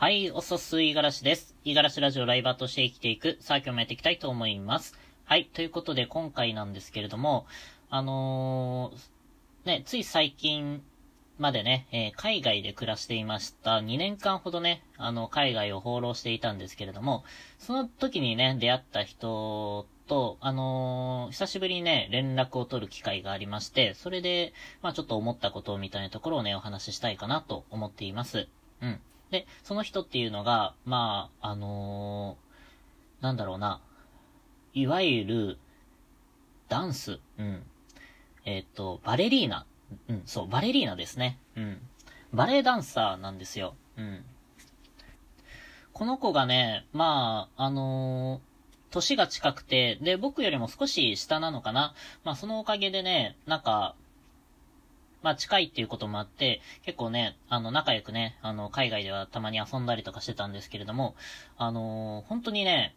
はい、おそすいがらしです。いがらしラジオライバーとして生きていく、さあ今日もやっていきたいと思います。はい、ということで今回なんですけれども、あのー、ね、つい最近までね、えー、海外で暮らしていました。2年間ほどね、あの、海外を放浪していたんですけれども、その時にね、出会った人と、あのー、久しぶりにね、連絡を取る機会がありまして、それで、まあちょっと思ったことみたいなところをね、お話ししたいかなと思っています。うん。で、その人っていうのが、まあ、あのー、なんだろうな、いわゆる、ダンス、うん。えっ、ー、と、バレリーナ、うん、そう、バレリーナですね。うん。バレエダンサーなんですよ。うん。この子がね、まあ、あのー、年が近くて、で、僕よりも少し下なのかな。まあ、そのおかげでね、なんか、まあ近いっていうこともあって、結構ね、あの仲良くね、あの海外ではたまに遊んだりとかしてたんですけれども、あのー、本当にね、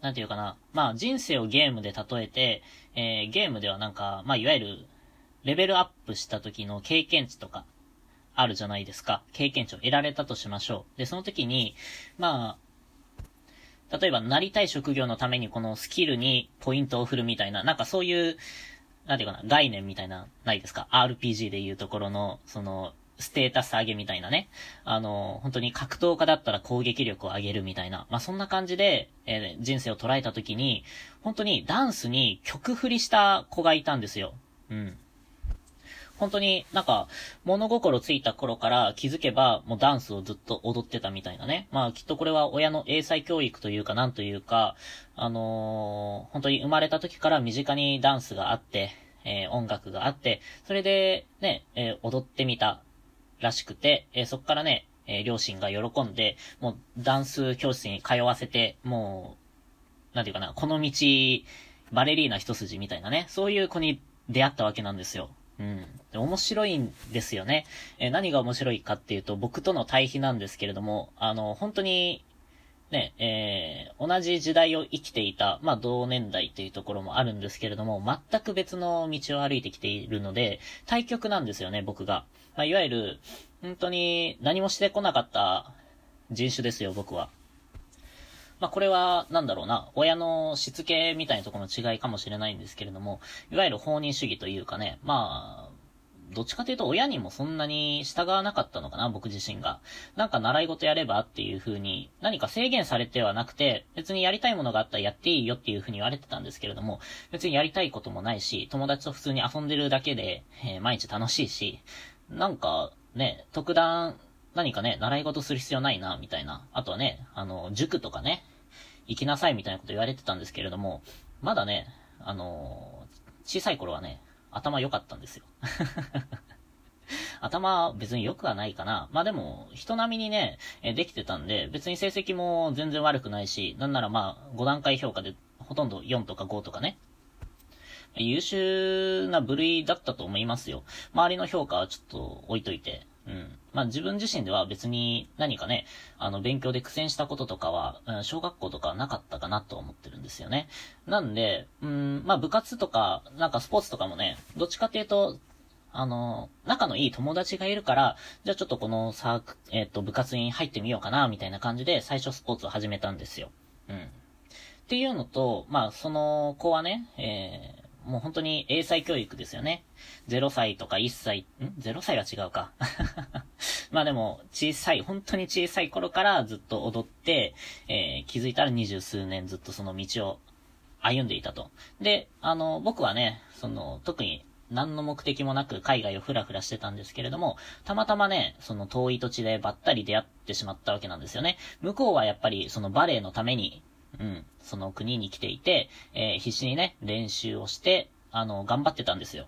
なんていうかな、まあ人生をゲームで例えて、えー、ゲームではなんか、まあいわゆる、レベルアップした時の経験値とか、あるじゃないですか。経験値を得られたとしましょう。で、その時に、まあ、例えばなりたい職業のためにこのスキルにポイントを振るみたいな、なんかそういう、なんていうかな、概念みたいな、ないですか ?RPG でいうところの、その、ステータス上げみたいなね。あの、本当に格闘家だったら攻撃力を上げるみたいな。まあ、そんな感じで、えー、人生を捉えた時に、本当にダンスに曲振りした子がいたんですよ。うん。本当になんか、物心ついた頃から気づけば、もうダンスをずっと踊ってたみたいなね。まあきっとこれは親の英才教育というかなんというか、あのー、本当に生まれた時から身近にダンスがあって、えー、音楽があって、それでね、えー、踊ってみたらしくて、えそっからね、え両親が喜んで、もうダンス教室に通わせて、もう、なんていうかな、この道、バレリーナ一筋みたいなね、そういう子に出会ったわけなんですよ。うん。面白いんですよね。え何が面白いかっていうと、僕との対比なんですけれども、あの、本当に、ね、えー、同じ時代を生きていた、まあ、同年代というところもあるんですけれども、全く別の道を歩いてきているので、対極なんですよね、僕が。まあ、いわゆる、本当に何もしてこなかった人種ですよ、僕は。まあ、これは、なんだろうな、親のしつけみたいなところの違いかもしれないんですけれども、いわゆる放任主義というかね、まあ、どっちかというと親にもそんなに従わなかったのかな、僕自身が。なんか習い事やればっていう風に、何か制限されてはなくて、別にやりたいものがあったらやっていいよっていう風に言われてたんですけれども、別にやりたいこともないし、友達と普通に遊んでるだけで、えー、毎日楽しいし、なんか、ね、特段、何かね、習い事する必要ないな、みたいな。あとはね、あの、塾とかね、行きなさいみたいなこと言われてたんですけれども、まだね、あの小さい頃はね、頭良かったんですよ。頭別に良くはないかな。まあでも、人並みにね、えできてたんで、別に成績も全然悪くないし、なんならまあ、5段階評価でほとんど4とか5とかね。優秀な部類だったと思いますよ。周りの評価はちょっと置いといて。うん。まあ自分自身では別に何かね、あの勉強で苦戦したこととかは、小学校とかはなかったかなと思ってるんですよね。なんで、うん、まあ部活とか、なんかスポーツとかもね、どっちかっていうと、あの、仲のいい友達がいるから、じゃあちょっとこのサーク、えっ、ー、と、部活に入ってみようかな、みたいな感じで最初スポーツを始めたんですよ。うん。っていうのと、まあ、その子はね、え、もう本当に英才教育ですよね。0歳とか1歳、ん ?0 歳は違うか。まあでも、小さい、本当に小さい頃からずっと踊って、えー、気づいたら二十数年ずっとその道を歩んでいたと。で、あの、僕はね、その、特に何の目的もなく海外をふらふらしてたんですけれども、たまたまね、その遠い土地でばったり出会ってしまったわけなんですよね。向こうはやっぱりそのバレエのためにうん、その国に来ていて、えー、必死にね、練習をして、あの、頑張ってたんですよ。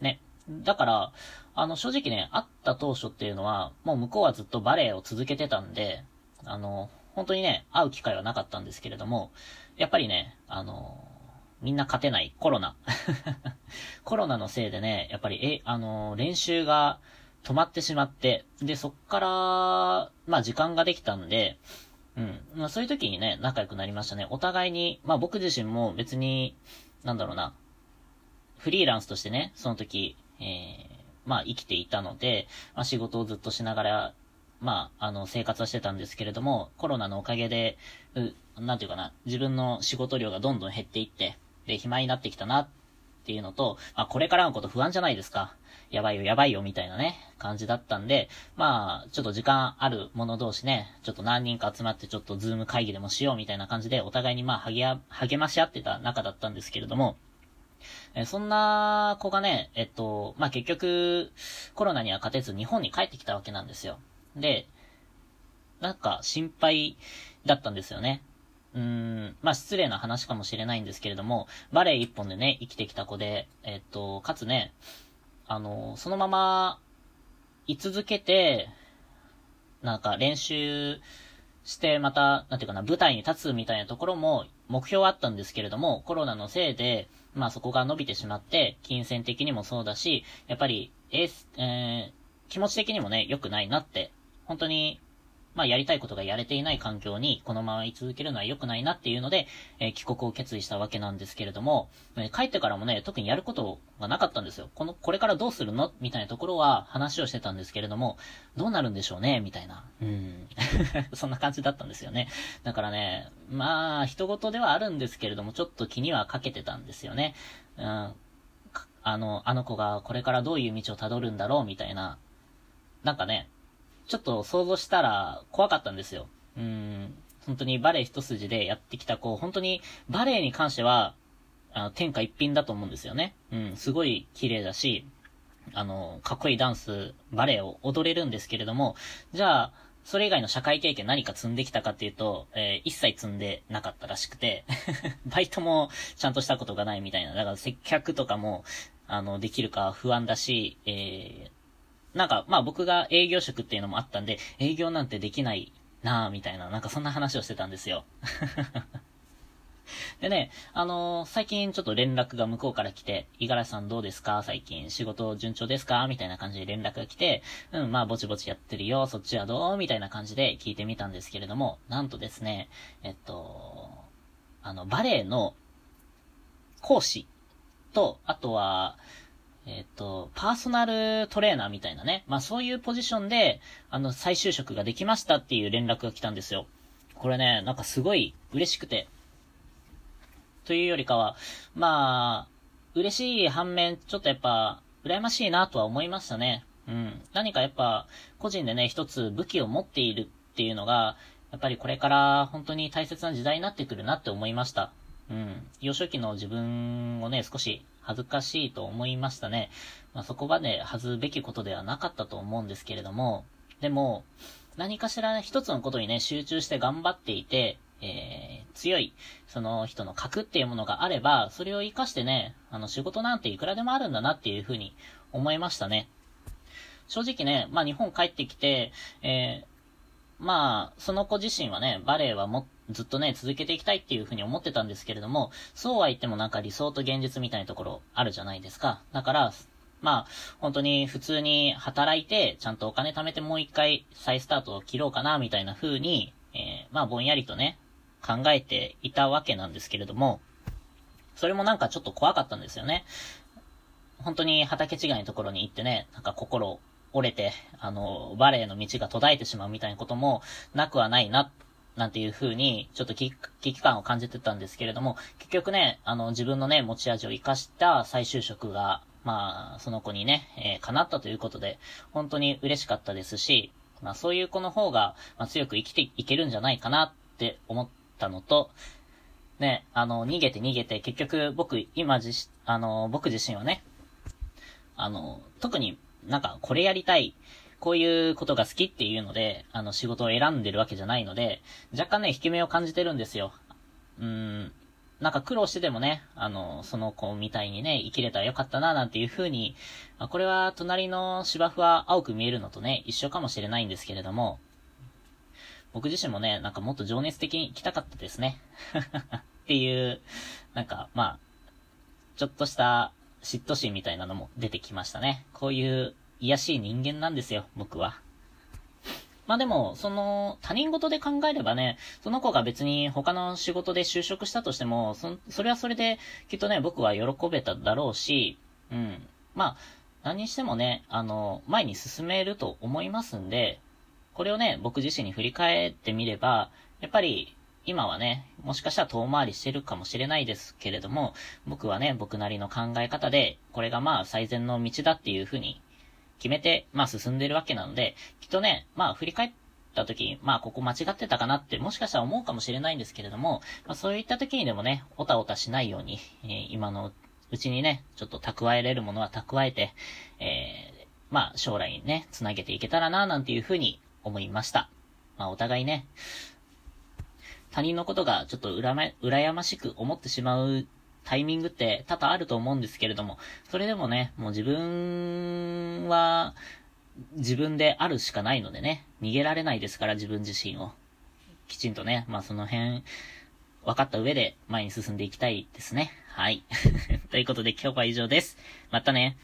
ね。だから、あの、正直ね、会った当初っていうのは、もう向こうはずっとバレエを続けてたんで、あの、本当にね、会う機会はなかったんですけれども、やっぱりね、あの、みんな勝てないコロナ。コロナのせいでね、やっぱり、え、あの、練習が止まってしまって、で、そっから、まあ時間ができたんで、うん。まあそういう時にね、仲良くなりましたね。お互いに、まあ僕自身も別に、なんだろうな、フリーランスとしてね、その時、えー、まあ生きていたので、まあ仕事をずっとしながら、まあ、あの、生活はしてたんですけれども、コロナのおかげで、う、なんていうかな、自分の仕事量がどんどん減っていって、で、暇になってきたなっていうのと、まあ、これからのこと不安じゃないですか。やばいよ、やばいよ、みたいなね、感じだったんで、まあ、ちょっと時間ある者同士ね、ちょっと何人か集まってちょっとズーム会議でもしようみたいな感じで、お互いにまあ、励励まし合ってた中だったんですけれども、えそんな子がね、えっと、まあ、結局、コロナには勝てず日本に帰ってきたわけなんですよ。で、なんか心配だったんですよね。うーん、まあ、失礼な話かもしれないんですけれども、バレエ一本でね、生きてきた子で、えっと、かつね、あの、そのまま、居続けて、なんか練習して、また、なんていうかな、舞台に立つみたいなところも目標はあったんですけれども、コロナのせいで、まあそこが伸びてしまって、金銭的にもそうだし、やっぱり、ええー、気持ち的にもね、良くないなって、本当にまあ、やりたいことがやれていない環境にこのまま居続けるのは良くないなっていうので、えー、帰国を決意したわけなんですけれども、え、帰ってからもね、特にやることがなかったんですよ。この、これからどうするの？みたいなところは話をしてたんですけれども、どうなるんでしょうね？みたいな。うん。そんな感じだったんですよね。だからね、まあ、人事ではあるんですけれども、ちょっと気にはかけてたんですよね。うん。あの、あの子がこれからどういう道をたどるんだろう？みたいな。なんかね、ちょっと想像したら怖かったんですよ。うん。本当にバレエ一筋でやってきた子、本当にバレエに関しては、あの、天下一品だと思うんですよね。うん、すごい綺麗だし、あの、かっこいいダンス、バレエを踊れるんですけれども、じゃあ、それ以外の社会経験何か積んできたかっていうと、えー、一切積んでなかったらしくて バイトもちゃんとしたことがないみたいな。だから接客とかも、あの、できるか不安だし、えー、なんか、まあ僕が営業職っていうのもあったんで、営業なんてできないなぁ、みたいな、なんかそんな話をしてたんですよ。でね、あのー、最近ちょっと連絡が向こうから来て、五十嵐さんどうですか？最近仕事順調ですか？みたいな感じで連絡が来て、うん、まあぼちぼちやってるよ、そっちはどう？みたいな感じで聞いてみたんですけれども、なんとですね、えっと、あの、バレエの講師と、あとは、えっ、と、パーソナルトレーナーみたいなね。まあそういうポジションで、あの、再就職ができましたっていう連絡が来たんですよ。これね、なんかすごい嬉しくて。というよりかは、まあ、嬉しい反面、ちょっとやっぱ、羨ましいなとは思いましたね。うん。何かやっぱ、個人でね、一つ武器を持っているっていうのが、やっぱりこれから本当に大切な時代になってくるなって思いました。うん。幼少期の自分をね、少し恥ずかしいと思いましたね。まあ、そこまで恥ずべきことではなかったと思うんですけれども、でも、何かしら一つのことにね、集中して頑張っていて、えー、強い、その人の核っていうものがあれば、それを活かしてね、あの仕事なんていくらでもあるんだなっていうふうに思いましたね。正直ね、まあ日本帰ってきて、えー、まあ、その子自身はね、バレエはも、ずっとね、続けていきたいっていうふうに思ってたんですけれども、そうは言ってもなんか理想と現実みたいなところあるじゃないですか。だから、まあ、本当に普通に働いて、ちゃんとお金貯めてもう一回再スタートを切ろうかな、みたいな風に、えー、まあ、ぼんやりとね、考えていたわけなんですけれども、それもなんかちょっと怖かったんですよね。本当に畑違いのところに行ってね、なんか心折れて、あの、バレエの道が途絶えてしまうみたいなこともなくはないな、なんていう風に、ちょっと危機感を感じてたんですけれども、結局ね、あの、自分のね、持ち味を活かした再就職が、まあ、その子にね、えー、叶ったということで、本当に嬉しかったですし、まあ、そういう子の方が、まあ、強く生きていけるんじゃないかなって思ったのと、ね、あの、逃げて逃げて、結局僕、今自、あの、僕自身はね、あの、特になんか、これやりたい、こういうことが好きっていうので、あの、仕事を選んでるわけじゃないので、若干ね、引き目を感じてるんですよ。うーん、なんか苦労してでもね、あの、その子みたいにね、生きれたらよかったな、なんていう風に、これは隣の芝生は青く見えるのとね、一緒かもしれないんですけれども、僕自身もね、なんかもっと情熱的に生きたかったですね。っていう、なんか、まあ、ちょっとした嫉妬心みたいなのも出てきましたね。こういう癒しい人間なんですよ、僕は。まあでも、その、他人事で考えればね、その子が別に他の仕事で就職したとしても、そ、それはそれで、きっとね、僕は喜べただろうし、うん。まあ、何にしてもね、あの、前に進めると思いますんで、これをね、僕自身に振り返ってみれば、やっぱり、今はね、もしかしたら遠回りしてるかもしれないですけれども、僕はね、僕なりの考え方で、これがまあ最善の道だっていうふうに決めて、まあ進んでるわけなので、きっとね、まあ振り返った時に、まあここ間違ってたかなってもしかしたら思うかもしれないんですけれども、まあそういった時にでもね、おたおたしないように、えー、今のうちにね、ちょっと蓄えれるものは蓄えて、えー、まあ将来にね、繋げていけたらな、なんていうふうに思いました。まあお互いね、他人のことがちょっと羨ま、羨ましく思ってしまうタイミングって多々あると思うんですけれども、それでもね、もう自分は、自分であるしかないのでね、逃げられないですから自分自身を。きちんとね、まあその辺、分かった上で前に進んでいきたいですね。はい。ということで今日は以上です。またね。